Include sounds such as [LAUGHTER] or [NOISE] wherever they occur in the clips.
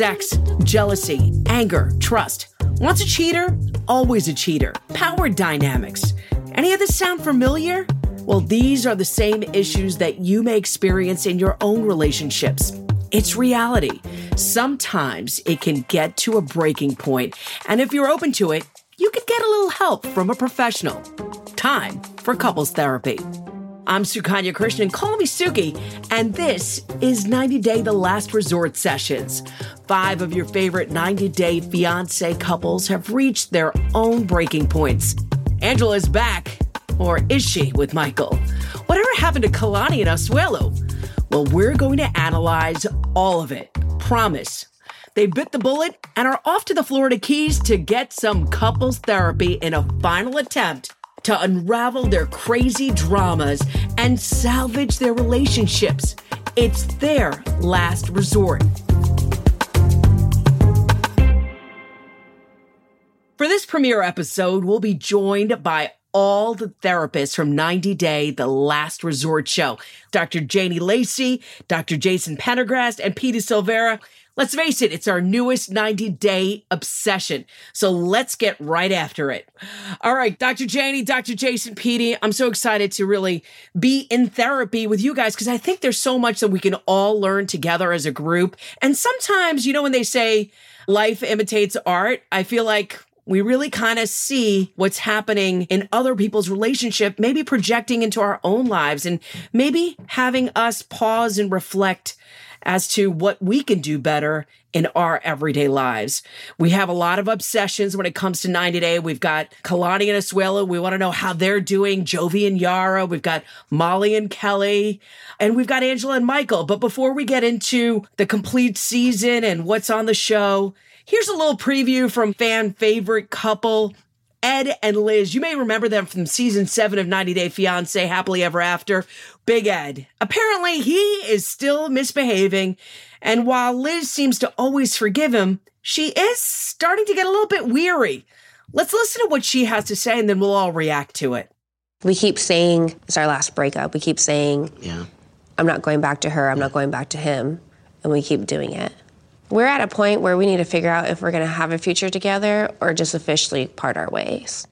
Sex, jealousy, anger, trust. Once a cheater, always a cheater. Power dynamics. Any of this sound familiar? Well, these are the same issues that you may experience in your own relationships. It's reality. Sometimes it can get to a breaking point, and if you're open to it, you could get a little help from a professional. Time for couples therapy. I'm Sukanya Krishnan, call me Suki, and this is 90 Day The Last Resort Sessions. Five of your favorite 90 Day fiance couples have reached their own breaking points. Angela is back, or is she with Michael? Whatever happened to Kalani and Asuelo? Well, we're going to analyze all of it. Promise. They bit the bullet and are off to the Florida Keys to get some couples therapy in a final attempt to unravel their crazy dramas and salvage their relationships. It's their last resort. For this premiere episode, we'll be joined by all the therapists from 90 Day, the last resort show. Dr. Janie Lacy, Dr. Jason Prendergast, and Petey Silveira. Let's face it, it's our newest 90 day obsession. So let's get right after it. All right, Dr. Janie, Dr. Jason, Petey, I'm so excited to really be in therapy with you guys because I think there's so much that we can all learn together as a group. And sometimes, you know, when they say life imitates art, I feel like we really kind of see what's happening in other people's relationship, maybe projecting into our own lives and maybe having us pause and reflect as to what we can do better in our everyday lives. We have a lot of obsessions when it comes to 90 Day. We've got Kalani and Asuelo. We want to know how they're doing. Jovi and Yara. We've got Molly and Kelly. And we've got Angela and Michael. But before we get into the complete season and what's on the show, here's a little preview from fan favorite couple Ed and Liz. You may remember them from season seven of 90 Day Fiance Happily Ever After. Big Ed. Apparently, he is still misbehaving. And while Liz seems to always forgive him, she is starting to get a little bit weary. Let's listen to what she has to say and then we'll all react to it. We keep saying it's our last breakup. We keep saying, Yeah. I'm not going back to her, I'm not going back to him. And we keep doing it. We're at a point where we need to figure out if we're going to have a future together or just officially part our ways.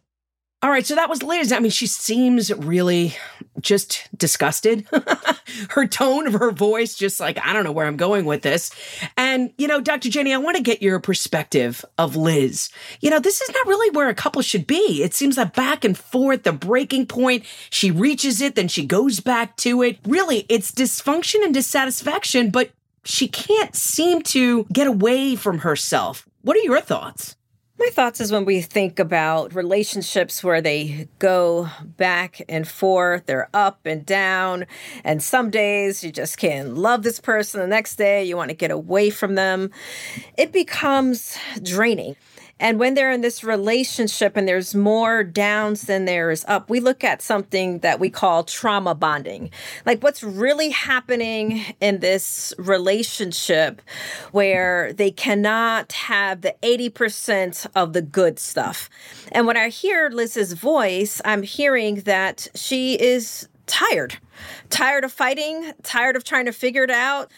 All right, so that was Liz. I mean, she seems really just disgusted. [LAUGHS] her tone of her voice, just like, I don't know where I'm going with this. And, you know, Dr. Janie, I want to get your perspective of Liz. You know, this is not really where a couple should be. It seems that back and forth, the breaking point, she reaches it, then she goes back to it. Really, it's dysfunction and dissatisfaction, but she can't seem to get away from herself. What are your thoughts? My thoughts is when we think about relationships where they go back and forth, they're up and down, and some days you just can't love this person, the next day you want to get away from them. It becomes draining. And when they're in this relationship and there's more downs than there's up, we look at something that we call trauma bonding. Like what's really happening in this relationship where they cannot have the 80% of the good stuff. And when I hear Liz's voice, I'm hearing that she is tired, tired of fighting, tired of trying to figure it out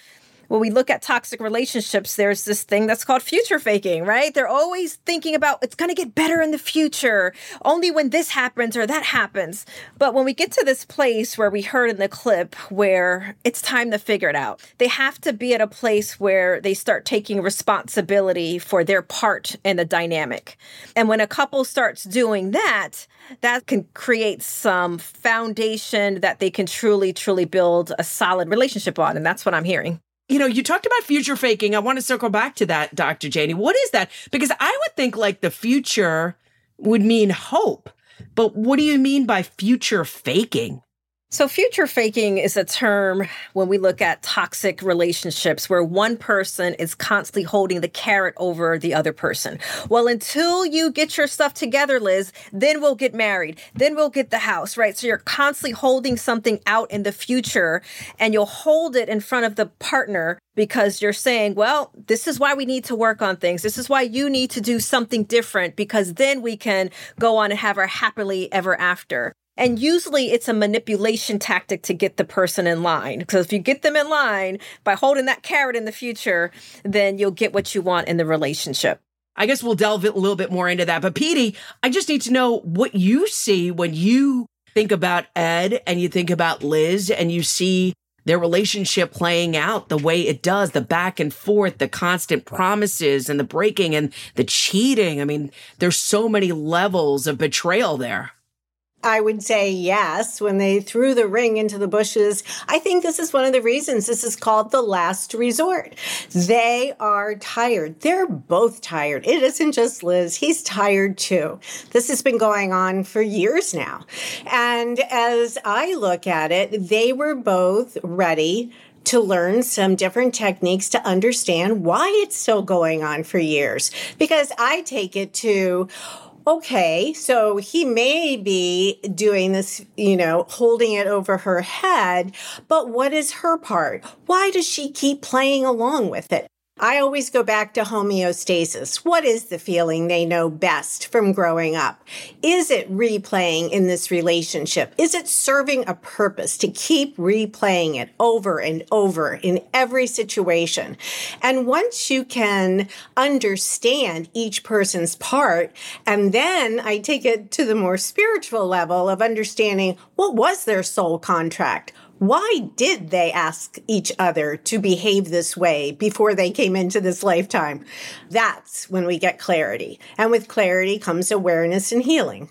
when we look at toxic relationships, there's this thing that's called future faking, right? They're always thinking about it's going to get better in the future, only when this happens or that happens. But when we get to this place where we heard in the clip where it's time to figure it out, they have to be at a place where they start taking responsibility for their part in the dynamic. And when a couple starts doing that, that can create some foundation that they can truly, truly build a solid relationship on. And that's what I'm hearing you know, you talked about future faking. I want to circle back to that, Dr. Janie. What is that? Because I would think like the future would mean hope. But what do you mean by future faking? So, future faking is a term when we look at toxic relationships where one person is constantly holding the carrot over the other person. Well, until you get your stuff together, Liz, then we'll get married. Then we'll get the house, right? So, you're constantly holding something out in the future and you'll hold it in front of the partner because you're saying, well, this is why we need to work on things. This is why you need to do something different because then we can go on and have our happily ever after. And usually it's a manipulation tactic to get the person in line. Because if you get them in line by holding that carrot in the future, then you'll get what you want in the relationship. I guess we'll delve a little bit more into that. But Petey, I just need to know what you see when you think about Ed and you think about Liz and you see their relationship playing out the way it does, the back and forth, the constant promises and the breaking and the cheating. I mean, there's so many levels of betrayal there. I would say yes. When they threw the ring into the bushes, I think this is one of the reasons this is called the last resort. They are tired. They're both tired. It isn't just Liz, he's tired too. This has been going on for years now. And as I look at it, they were both ready to learn some different techniques to understand why it's still going on for years. Because I take it to, okay, so he may be doing this, you know, holding it over her head, but what is her part? Why does she keep playing along with it? I always go back to homeostasis. What is the feeling they know best from growing up? Is it replaying in this relationship? Is it serving a purpose to keep replaying it over and over in every situation? And once you can understand each person's part, and then I take it to the more spiritual level of understanding what was their soul contract? Why did they ask each other to behave this way before they came into this lifetime? That's when we get clarity. And with clarity comes awareness and healing.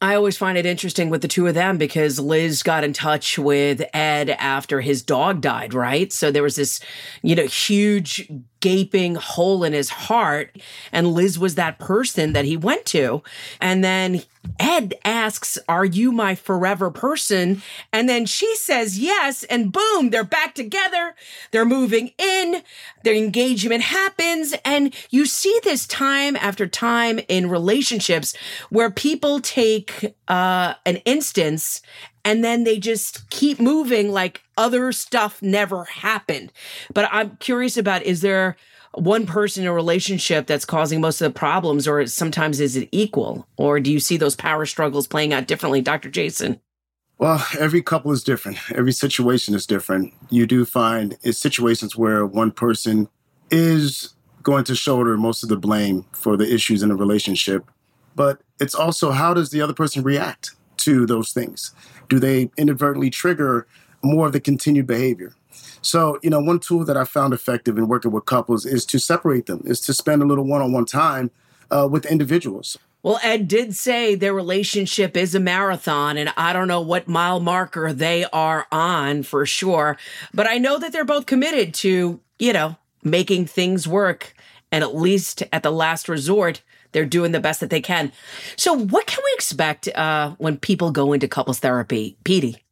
I always find it interesting with the two of them because Liz got in touch with Ed after his dog died, right? So there was this, you know, huge gaping hole in his heart. And Liz was that person that he went to. And then Ed asks, Are you my forever person? And then she says yes. And boom, they're back together. They're moving in. Their engagement happens. And you see this time after time in relationships where people take uh, an instance and then they just keep moving like other stuff never happened. But I'm curious about is there one person in a relationship that's causing most of the problems, or sometimes is it equal? Or do you see those power struggles playing out differently, Dr. Jason? Well, every couple is different. Every situation is different. You do find it's situations where one person is going to shoulder most of the blame for the issues in a relationship. But it's also how does the other person react to those things? Do they inadvertently trigger more of the continued behavior? So, you know, one tool that I found effective in working with couples is to separate them, is to spend a little one on one time uh, with individuals. Well, Ed did say their relationship is a marathon, and I don't know what mile marker they are on for sure. But I know that they're both committed to, you know, making things work. And at least at the last resort, they're doing the best that they can. So, what can we expect uh, when people go into couples therapy, Petey?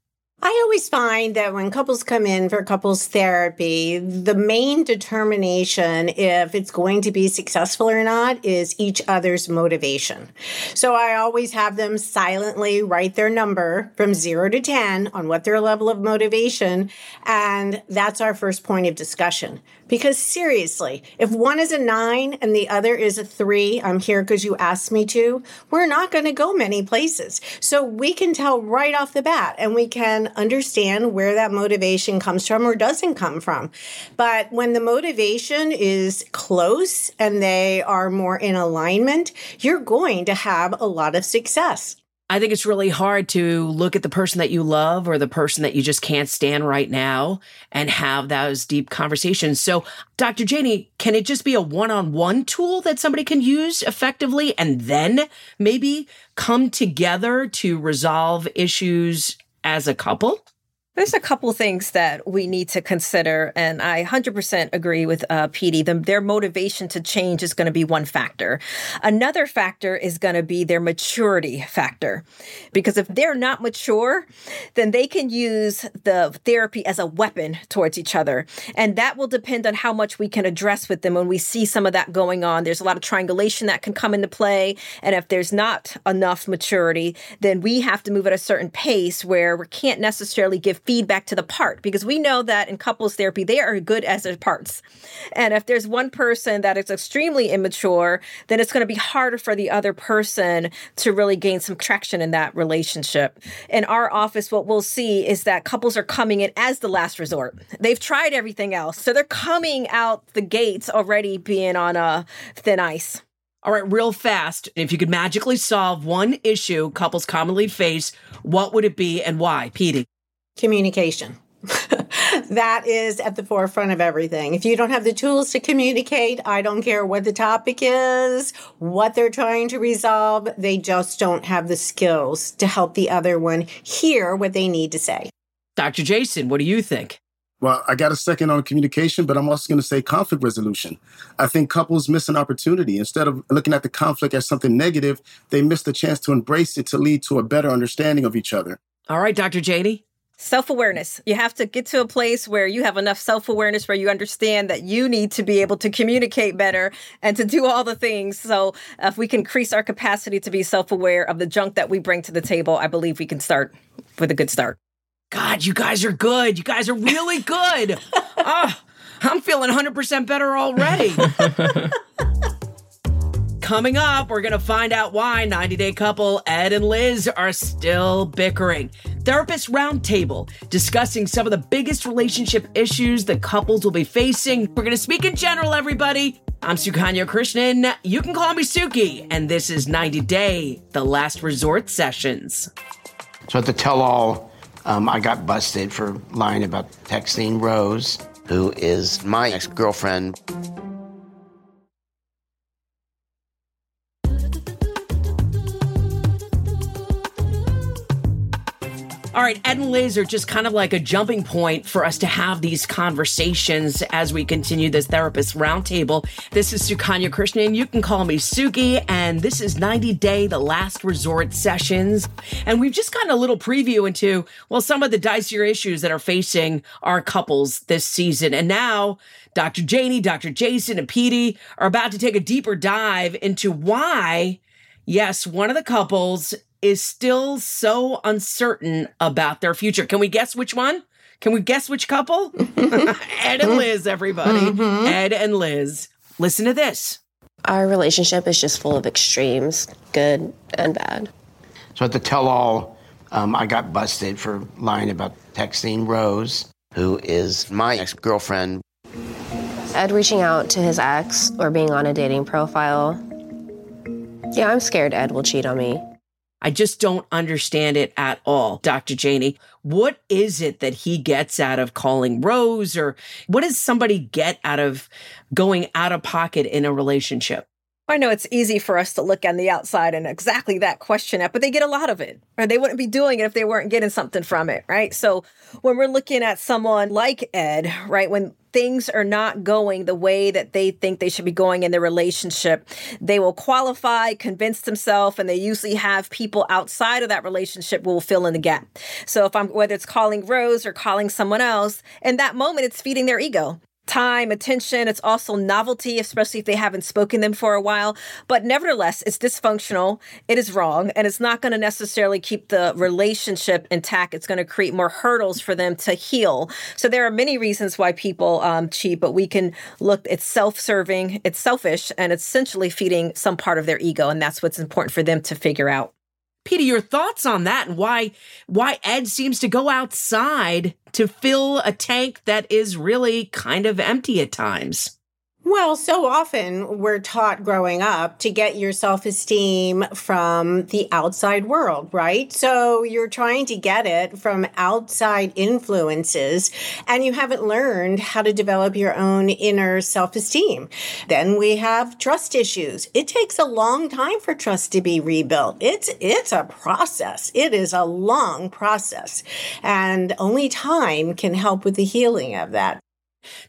I always find that when couples come in for couples therapy, the main determination if it's going to be successful or not is each other's motivation. So I always have them silently write their number from zero to 10 on what their level of motivation. And that's our first point of discussion. Because seriously, if one is a nine and the other is a three, I'm here because you asked me to, we're not going to go many places. So we can tell right off the bat and we can understand where that motivation comes from or doesn't come from. But when the motivation is close and they are more in alignment, you're going to have a lot of success. I think it's really hard to look at the person that you love or the person that you just can't stand right now and have those deep conversations. So, Dr. Janie, can it just be a one on one tool that somebody can use effectively and then maybe come together to resolve issues as a couple? There's a couple things that we need to consider, and I 100% agree with uh, Petey. The, their motivation to change is going to be one factor. Another factor is going to be their maturity factor, because if they're not mature, then they can use the therapy as a weapon towards each other, and that will depend on how much we can address with them when we see some of that going on. There's a lot of triangulation that can come into play, and if there's not enough maturity, then we have to move at a certain pace where we can't necessarily give feedback to the part because we know that in couples therapy, they are good as their parts. And if there's one person that is extremely immature, then it's going to be harder for the other person to really gain some traction in that relationship. In our office, what we'll see is that couples are coming in as the last resort. They've tried everything else. So they're coming out the gates already being on a thin ice. All right, real fast. If you could magically solve one issue couples commonly face, what would it be and why? Petey communication. [LAUGHS] that is at the forefront of everything. If you don't have the tools to communicate, I don't care what the topic is, what they're trying to resolve, they just don't have the skills to help the other one hear what they need to say. Dr. Jason, what do you think? Well, I got a second on communication, but I'm also going to say conflict resolution. I think couples miss an opportunity. Instead of looking at the conflict as something negative, they miss the chance to embrace it to lead to a better understanding of each other. All right, Dr. Janie. Self awareness. You have to get to a place where you have enough self awareness where you understand that you need to be able to communicate better and to do all the things. So, if we can increase our capacity to be self aware of the junk that we bring to the table, I believe we can start with a good start. God, you guys are good. You guys are really good. oh, [LAUGHS] I'm feeling 100% better already. [LAUGHS] Coming up, we're going to find out why 90 Day couple Ed and Liz are still bickering. Therapist Roundtable discussing some of the biggest relationship issues that couples will be facing. We're going to speak in general, everybody. I'm Sukanya Krishnan. You can call me Suki, and this is 90 Day, the last resort sessions. So at the tell all, um, I got busted for lying about texting Rose, who is my ex girlfriend. All right, Ed and Liz are just kind of like a jumping point for us to have these conversations as we continue this therapist roundtable. This is Sukanya Krishnan. You can call me Suki, and this is 90 Day, the last resort sessions. And we've just gotten a little preview into, well, some of the dicier issues that are facing our couples this season. And now Dr. Janie, Dr. Jason, and Petey are about to take a deeper dive into why Yes, one of the couples is still so uncertain about their future. Can we guess which one? Can we guess which couple? [LAUGHS] Ed and Liz, everybody. Mm-hmm. Ed and Liz. Listen to this. Our relationship is just full of extremes, good and bad. So at the tell all, um, I got busted for lying about texting Rose, who is my ex girlfriend. Ed reaching out to his ex or being on a dating profile. Yeah, I'm scared Ed will cheat on me. I just don't understand it at all, Dr. Janie. What is it that he gets out of calling Rose, or what does somebody get out of going out of pocket in a relationship? I know it's easy for us to look on the outside and exactly that question at, but they get a lot of it, or they wouldn't be doing it if they weren't getting something from it, right? So when we're looking at someone like Ed, right, when things are not going the way that they think they should be going in their relationship, they will qualify, convince themselves, and they usually have people outside of that relationship will fill in the gap. So if I'm whether it's calling Rose or calling someone else, in that moment it's feeding their ego time, attention. It's also novelty, especially if they haven't spoken them for a while. But nevertheless, it's dysfunctional. It is wrong. And it's not going to necessarily keep the relationship intact. It's going to create more hurdles for them to heal. So there are many reasons why people um, cheat, but we can look, it's self serving, it's selfish, and it's essentially feeding some part of their ego. And that's what's important for them to figure out. Petey, your thoughts on that and why why Ed seems to go outside to fill a tank that is really kind of empty at times? Well, so often we're taught growing up to get your self esteem from the outside world, right? So you're trying to get it from outside influences and you haven't learned how to develop your own inner self esteem. Then we have trust issues. It takes a long time for trust to be rebuilt. It's, it's a process. It is a long process and only time can help with the healing of that.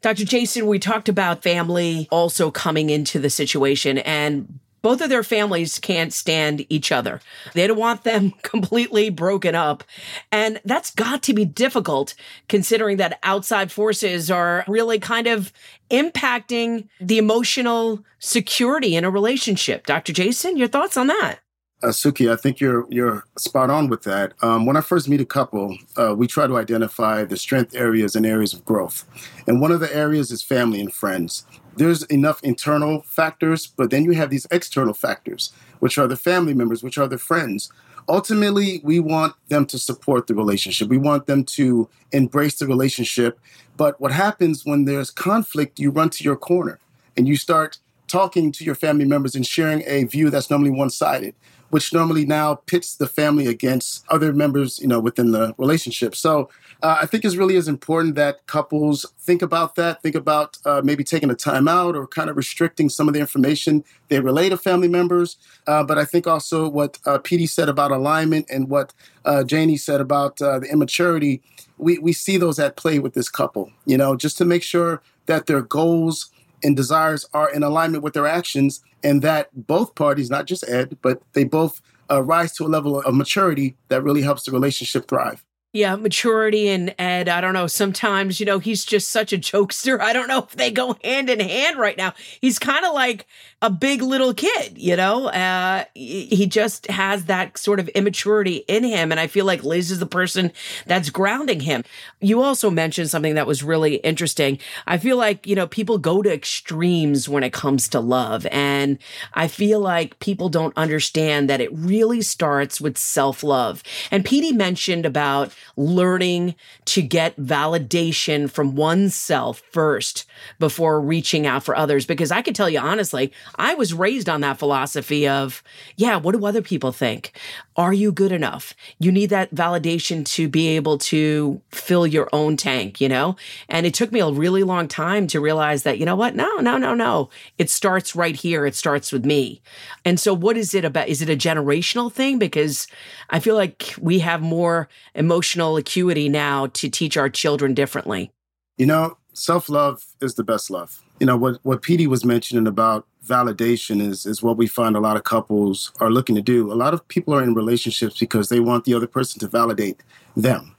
Dr. Jason, we talked about family also coming into the situation and both of their families can't stand each other. They don't want them [LAUGHS] completely broken up. And that's got to be difficult considering that outside forces are really kind of impacting the emotional security in a relationship. Dr. Jason, your thoughts on that? Suki, I think you're you're spot on with that. Um, when I first meet a couple, uh, we try to identify the strength areas and areas of growth, and one of the areas is family and friends. There's enough internal factors, but then you have these external factors, which are the family members, which are the friends. Ultimately, we want them to support the relationship. We want them to embrace the relationship. But what happens when there's conflict, you run to your corner and you start talking to your family members and sharing a view that's normally one sided which normally now pits the family against other members, you know, within the relationship. So uh, I think it's really as important that couples think about that, think about uh, maybe taking a time out or kind of restricting some of the information they relay to family members. Uh, but I think also what uh, said about alignment and what uh, Janie said about uh, the immaturity, we, we see those at play with this couple, you know, just to make sure that their goals and desires are in alignment with their actions, and that both parties, not just Ed, but they both uh, rise to a level of maturity that really helps the relationship thrive. Yeah, maturity and Ed, I don't know. Sometimes, you know, he's just such a jokester. I don't know if they go hand in hand right now. He's kind of like a big little kid, you know? Uh, he just has that sort of immaturity in him. And I feel like Liz is the person that's grounding him. You also mentioned something that was really interesting. I feel like, you know, people go to extremes when it comes to love. And I feel like people don't understand that it really starts with self love. And Petey mentioned about learning to get validation from oneself first before reaching out for others. Because I can tell you honestly, I was raised on that philosophy of, yeah, what do other people think? Are you good enough? You need that validation to be able to fill your own tank, you know? And it took me a really long time to realize that, you know what? No, no, no, no. It starts right here. It starts with me. And so, what is it about? Is it a generational thing? Because I feel like we have more emotional acuity now to teach our children differently. You know, self love is the best love. You know, what, what Petey was mentioning about validation is is what we find a lot of couples are looking to do. A lot of people are in relationships because they want the other person to validate them.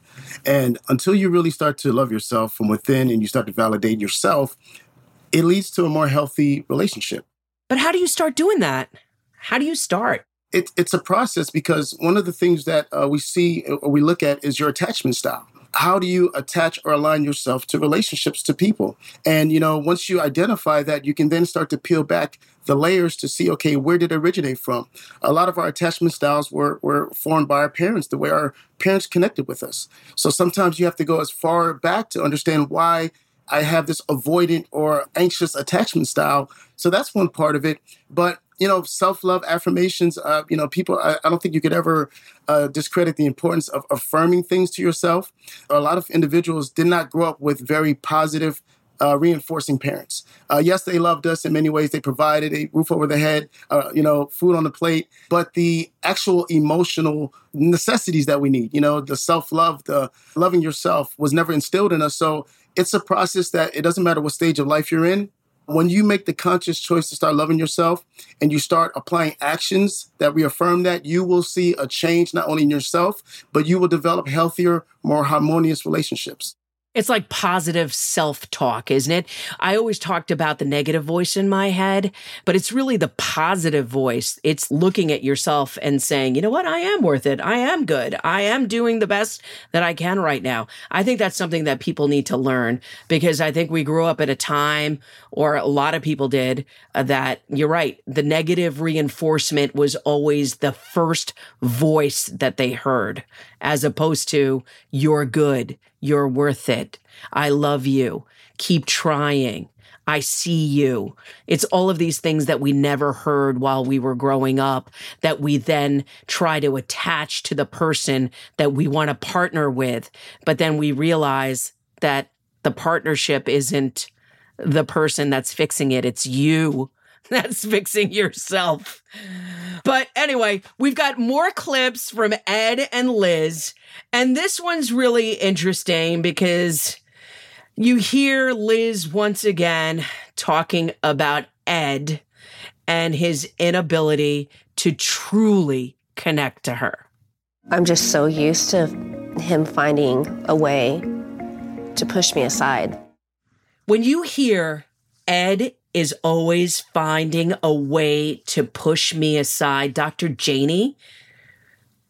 And until you really start to love yourself from within and you start to validate yourself, it leads to a more healthy relationship. But how do you start doing that? How do you start? It, it's a process because one of the things that uh, we see or we look at is your attachment style. How do you attach or align yourself to relationships to people? And you know once you identify that you can then start to peel back the layers to see okay where did it originate from? A lot of our attachment styles were, were formed by our parents the way our parents connected with us. So sometimes you have to go as far back to understand why i have this avoidant or anxious attachment style. So that's one part of it. But you know, self love affirmations. Uh, you know, people. I, I, don't think you could ever uh, discredit the importance of affirming things to yourself. A lot of individuals did not grow up with very positive. Uh, reinforcing parents. Uh, yes, they loved us in many ways. They provided a roof over the head, uh, you know, food on the plate. But the actual emotional necessities that we need, you know, the self love, the loving yourself, was never instilled in us. So it's a process that it doesn't matter what stage of life you're in when you make the conscious choice to start loving yourself and you start applying actions that reaffirm that, you will see a change not only in yourself, but you will develop healthier, more harmonious relationships. It's like positive self talk, isn't it? I always talked about the negative voice in my head, but it's really the positive voice. It's looking at yourself and saying, you know what? I am worth it. I am good. I am doing the best that I can right now. I think that's something that people need to learn because I think we grew up at a time, or a lot of people did, uh, that you're right. The negative reinforcement was always the first voice that they heard, as opposed to, you're good You're worth it. I love you. Keep trying. I see you. It's all of these things that we never heard while we were growing up that we then try to attach to the person that we want to partner with. But then we realize that the partnership isn't the person that's fixing it. It's you [LAUGHS] that's fixing yourself. But anyway, we've got more clips from Ed and Liz. And this one's really interesting because you hear Liz once again talking about Ed and his inability to truly connect to her. I'm just so used to him finding a way to push me aside. When you hear Ed is always finding a way to push me aside, Dr. Janie,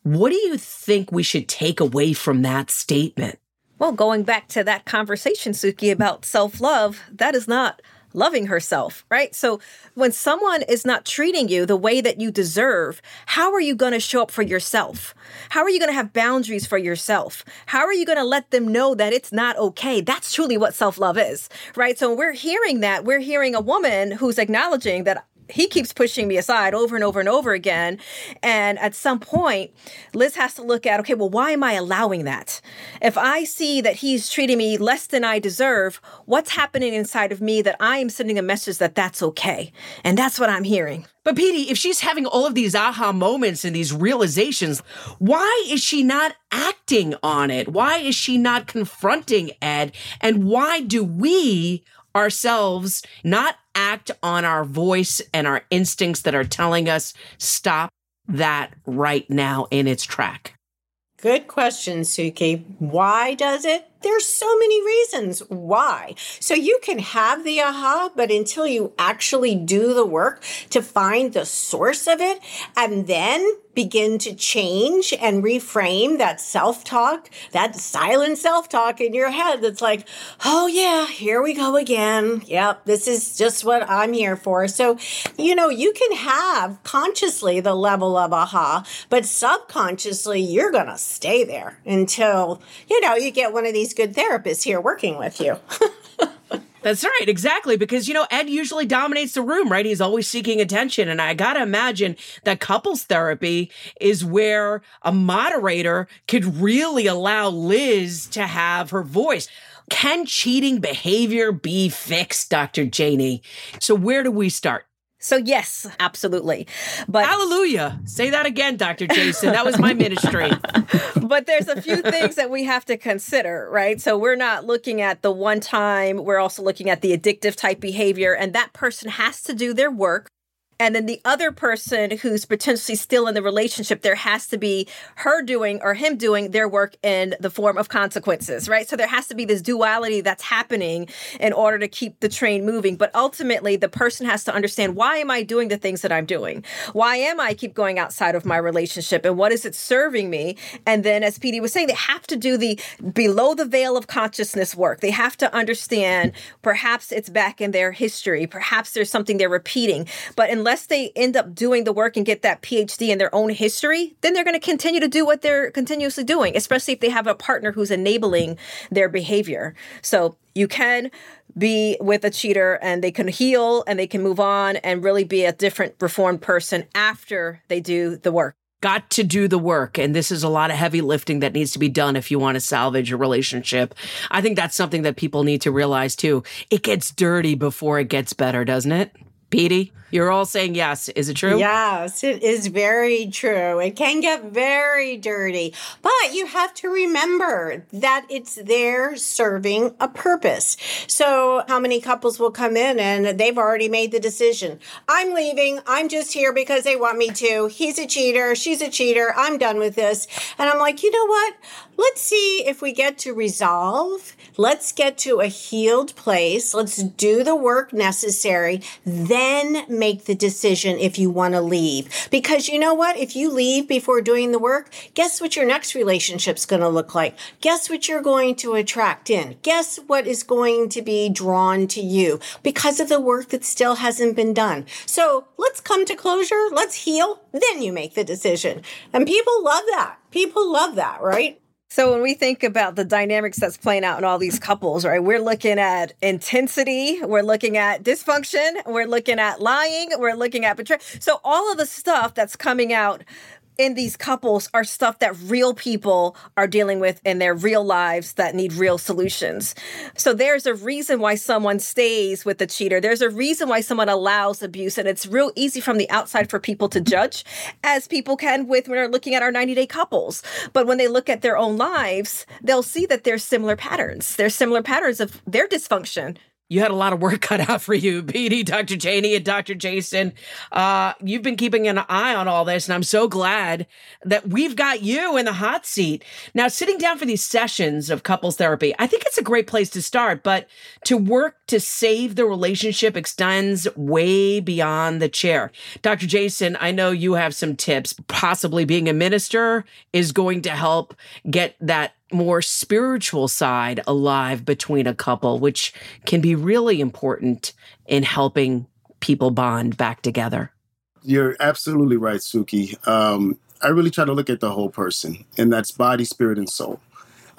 what do you think we should take away from that statement? Well, going back to that conversation, Suki, about self love, that is not loving herself, right? So when someone is not treating you the way that you deserve, how are you going to show up for yourself? How are you going to have boundaries for yourself? How are you going to let them know that it's not okay? That's truly what self love is, right? So we're hearing that. We're hearing a woman who's acknowledging that he keeps pushing me aside over and over and over again. And at some point, Liz has to look at, okay, well, why am I allowing that? If I see that he's treating me less than I deserve, what's happening inside of me that I am sending a message that that's okay? And that's what I'm hearing. But Petey, if she's having all of these aha moments and these realizations, why is she not acting on it? Why is she not confronting Ed? And why do we ourselves not act on our voice and our instincts that are telling us stop that right now in its track? Good question, Suki. Why does it? There's so many reasons why. So you can have the aha, but until you actually do the work to find the source of it and then begin to change and reframe that self talk, that silent self talk in your head that's like, oh, yeah, here we go again. Yep, this is just what I'm here for. So, you know, you can have consciously the level of aha, but subconsciously, you're going to stay there until, you know, you get one of these good therapists here working with you. [LAUGHS] That's right, exactly. Because, you know, Ed usually dominates the room, right? He's always seeking attention. And I got to imagine that couples therapy is where a moderator could really allow Liz to have her voice. Can cheating behavior be fixed, Dr. Janie? So, where do we start? So yes, absolutely. But Hallelujah. Say that again, Dr. Jason. That was my ministry. [LAUGHS] but there's a few things that we have to consider, right? So we're not looking at the one time, we're also looking at the addictive type behavior and that person has to do their work and then the other person who's potentially still in the relationship, there has to be her doing or him doing their work in the form of consequences, right? So there has to be this duality that's happening in order to keep the train moving. But ultimately, the person has to understand why am I doing the things that I'm doing? Why am I keep going outside of my relationship? And what is it serving me? And then, as Petey was saying, they have to do the below the veil of consciousness work. They have to understand perhaps it's back in their history, perhaps there's something they're repeating. But unless unless they end up doing the work and get that PhD in their own history, then they're going to continue to do what they're continuously doing, especially if they have a partner who's enabling their behavior. So you can be with a cheater and they can heal and they can move on and really be a different reformed person after they do the work got to do the work. And this is a lot of heavy lifting that needs to be done if you want to salvage a relationship. I think that's something that people need to realize too. It gets dirty before it gets better, doesn't it? Petey, you're all saying yes. Is it true? Yes, it is very true. It can get very dirty, but you have to remember that it's there serving a purpose. So, how many couples will come in and they've already made the decision? I'm leaving. I'm just here because they want me to. He's a cheater. She's a cheater. I'm done with this. And I'm like, you know what? Let's see if we get to resolve. Let's get to a healed place. Let's do the work necessary. Then make the decision if you want to leave. Because you know what? If you leave before doing the work, guess what your next relationship's going to look like? Guess what you're going to attract in? Guess what is going to be drawn to you because of the work that still hasn't been done? So let's come to closure. Let's heal. Then you make the decision. And people love that. People love that, right? So when we think about the dynamics that's playing out in all these couples, right? We're looking at intensity, we're looking at dysfunction, we're looking at lying, we're looking at betrayal. So all of the stuff that's coming out in these couples are stuff that real people are dealing with in their real lives that need real solutions. So there's a reason why someone stays with the cheater. There's a reason why someone allows abuse. And it's real easy from the outside for people to judge, as people can with when they're looking at our 90 day couples. But when they look at their own lives, they'll see that there's similar patterns. There's similar patterns of their dysfunction you had a lot of work [LAUGHS] cut out for you, Petey, Dr. Janie, and Dr. Jason. Uh, you've been keeping an eye on all this, and I'm so glad that we've got you in the hot seat. Now, sitting down for these sessions of couples therapy, I think it's a great place to start, but to work to save the relationship extends way beyond the chair. Dr. Jason, I know you have some tips. Possibly being a minister is going to help get that more spiritual side alive between a couple, which can be really important in helping people bond back together. You're absolutely right, Suki. Um, I really try to look at the whole person, and that's body, spirit, and soul.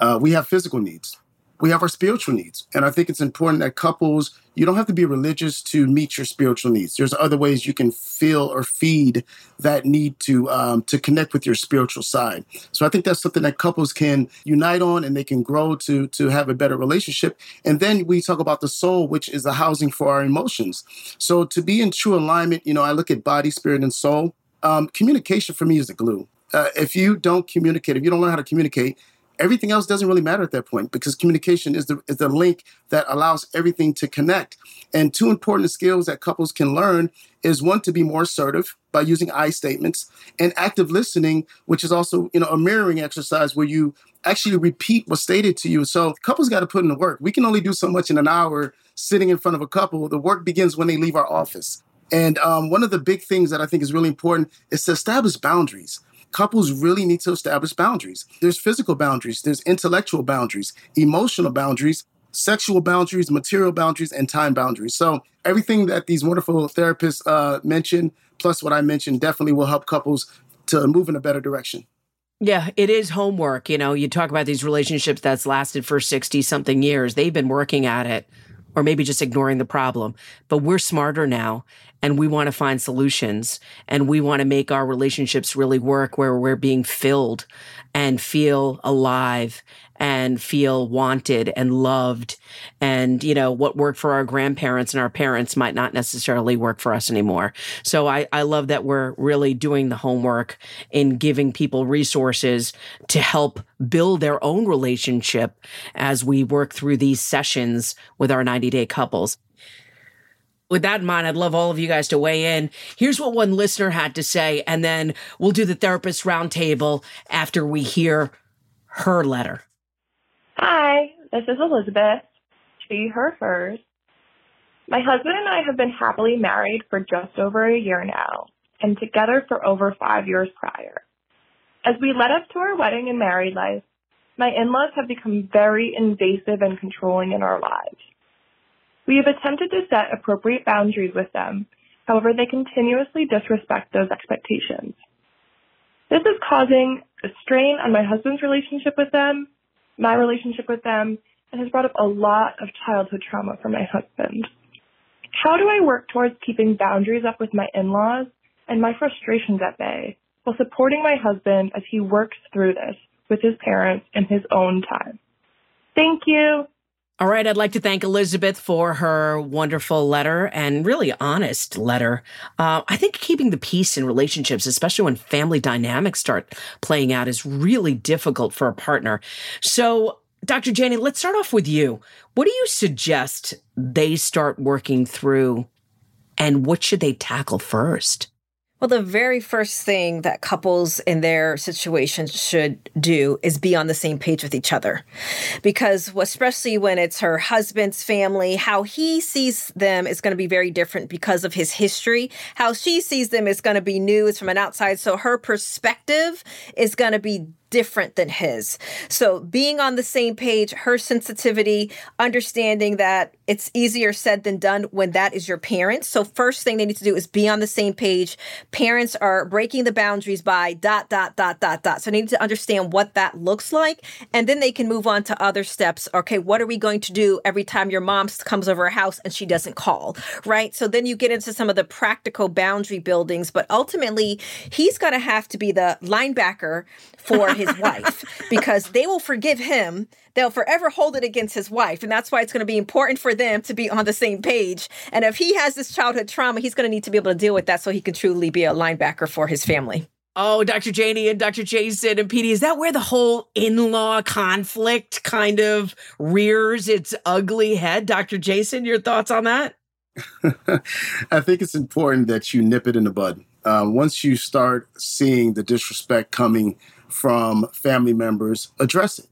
Uh, we have physical needs we have our spiritual needs. And I think it's important that couples, you don't have to be religious to meet your spiritual needs. There's other ways you can feel or feed that need to um, to connect with your spiritual side. So I think that's something that couples can unite on and they can grow to to have a better relationship. And then we talk about the soul, which is the housing for our emotions. So to be in true alignment, you know, I look at body, spirit, and soul. Um, communication for me is the glue. Uh, if you don't communicate, if you don't learn how to communicate, everything else doesn't really matter at that point because communication is the is the link that allows everything to connect. And two important skills that couples can learn is one to be more assertive by using I statements and active listening, which is also you know a mirroring exercise where you actually repeat what's stated to you. So couples got to put in the work. We can only do so much in an hour sitting in front of a couple. The work begins when they leave our office. And um, one of the big things that I think is really important is to establish boundaries couples really need to establish boundaries. There's physical boundaries, there's intellectual boundaries, emotional boundaries, sexual boundaries, material boundaries, and time boundaries. So everything that these wonderful therapists uh, mentioned, plus what I mentioned, definitely will help couples to move in a better direction. Yeah, it is homework. You know, you talk about these relationships that's lasted for 60 something years. They've been working at it or maybe just ignoring the problem. But we're smarter now and we want to find solutions and we want to make our relationships really work where we're being filled and feel alive and feel wanted and loved. And, you know, what worked for our grandparents and our parents might not necessarily work for us anymore. So I, I love that we're really doing the homework in giving people resources to help build their own relationship as we work through these sessions with our 90 day couples with that in mind, I'd love all of you guys to weigh in. Here's what one listener had to say, and then we'll do the therapist roundtable after we hear her letter. Hi, this is Elizabeth. She, her, hers. My husband and I have been happily married for just over a year now, and together for over five years prior. As we led up to our wedding and married life, my in-laws have become very invasive and controlling in our lives. We have attempted to set appropriate boundaries with them, however, they continuously disrespect those expectations. This is causing a strain on my husband's relationship with them my relationship with them, and has brought up a lot of childhood trauma for my husband. How do I work towards keeping boundaries up with my in-laws and my frustrations at bay while supporting my husband as he works through this with his parents in his own time? Thank you. All right, I'd like to thank Elizabeth for her wonderful letter and really honest letter. Uh, I think keeping the peace in relationships, especially when family dynamics start playing out, is really difficult for a partner. So, Dr. Janie, let's start off with you. What do you suggest they start working through, and what should they tackle first? Well, the very first thing that couples in their situation should do is be on the same page with each other. Because, especially when it's her husband's family, how he sees them is going to be very different because of his history. How she sees them is going to be new, it's from an outside. So her perspective is going to be different than his. So being on the same page, her sensitivity, understanding that it's easier said than done when that is your parents. So first thing they need to do is be on the same page. Parents are breaking the boundaries by dot dot dot dot dot. So they need to understand what that looks like and then they can move on to other steps. Okay, what are we going to do every time your mom comes over our house and she doesn't call, right? So then you get into some of the practical boundary buildings, but ultimately he's going to have to be the linebacker for [LAUGHS] his wife because they will forgive him. They'll forever hold it against his wife. And that's why it's going to be important for them to be on the same page. And if he has this childhood trauma, he's going to need to be able to deal with that so he can truly be a linebacker for his family. Oh, Dr. Janie and Dr. Jason and Petey, is that where the whole in law conflict kind of rears its ugly head? Dr. Jason, your thoughts on that? [LAUGHS] I think it's important that you nip it in the bud. Uh, once you start seeing the disrespect coming from family members, address it.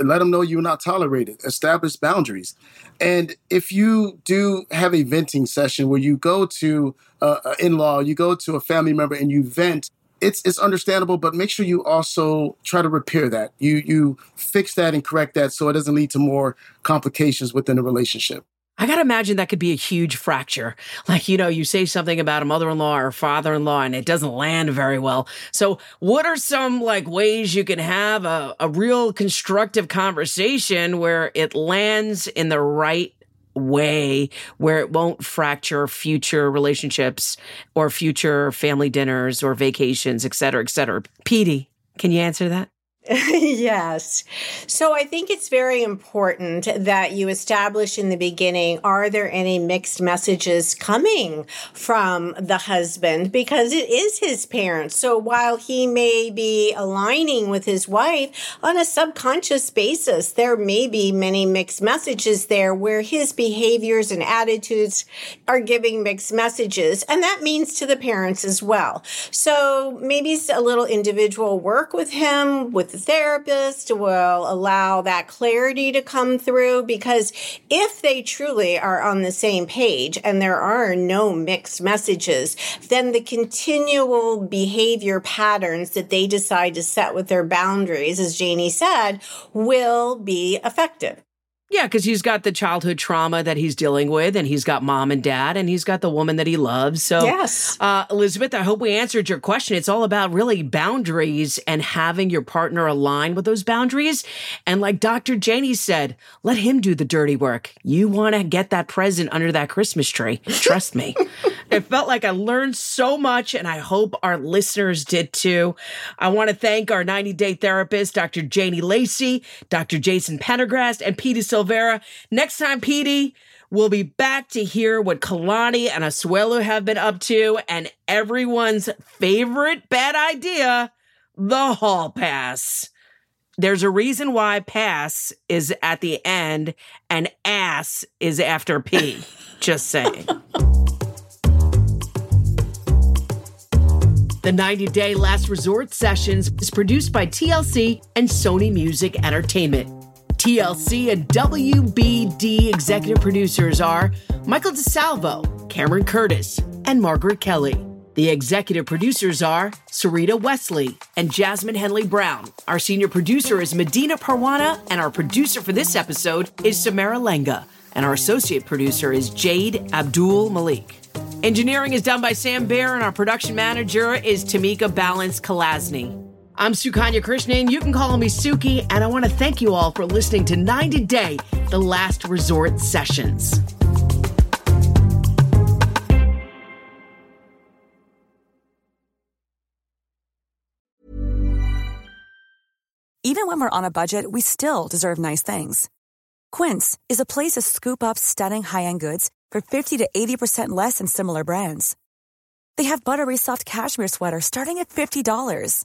Let them know you're not tolerated. Establish boundaries. And if you do have a venting session where you go to an in law, you go to a family member and you vent, it's it's understandable, but make sure you also try to repair that. You you fix that and correct that so it doesn't lead to more complications within the relationship. I got to imagine that could be a huge fracture. Like, you know, you say something about a mother in law or father in law and it doesn't land very well. So, what are some like ways you can have a, a real constructive conversation where it lands in the right way where it won't fracture future relationships or future family dinners or vacations, et cetera, et cetera? Petey, can you answer that? [LAUGHS] yes. So I think it's very important that you establish in the beginning are there any mixed messages coming from the husband? Because it is his parents. So while he may be aligning with his wife on a subconscious basis, there may be many mixed messages there where his behaviors and attitudes are giving mixed messages. And that means to the parents as well. So maybe it's a little individual work with him, with the therapist will allow that clarity to come through because if they truly are on the same page and there are no mixed messages, then the continual behavior patterns that they decide to set with their boundaries, as Janie said, will be effective. Yeah, because he's got the childhood trauma that he's dealing with, and he's got mom and dad, and he's got the woman that he loves. So, yes, uh, Elizabeth, I hope we answered your question. It's all about really boundaries and having your partner align with those boundaries. And like Dr. Janie said, let him do the dirty work. You want to get that present under that Christmas tree. [LAUGHS] Trust me. it felt like I learned so much, and I hope our listeners did too. I want to thank our 90 day therapist, Dr. Janie Lacy, Dr. Jason Prendergast, and Petey Silveira. Next time, Petey, we'll be back to hear what Kalani and Asuelu have been up to and everyone's favorite bad idea the hall pass. There's a reason why pass is at the end and ass is after P. [LAUGHS] Just saying. The 90 Day Last Resort Sessions is produced by TLC and Sony Music Entertainment. TLC and WBD executive producers are Michael DeSalvo, Cameron Curtis, and Margaret Kelly. The executive producers are Sarita Wesley and Jasmine Henley Brown. Our senior producer is Medina Parwana, and our producer for this episode is Samara Lenga. And our associate producer is Jade Abdul Malik. Engineering is done by Sam Bear, and our production manager is Tamika Balance Kalasny. I'm Sukanya Krishnan. You can call me Suki, and I want to thank you all for listening to 90 Day, the Last Resort Sessions. Even when we're on a budget, we still deserve nice things. Quince is a place to scoop up stunning high end goods for 50 to 80% less than similar brands. They have buttery soft cashmere sweaters starting at $50,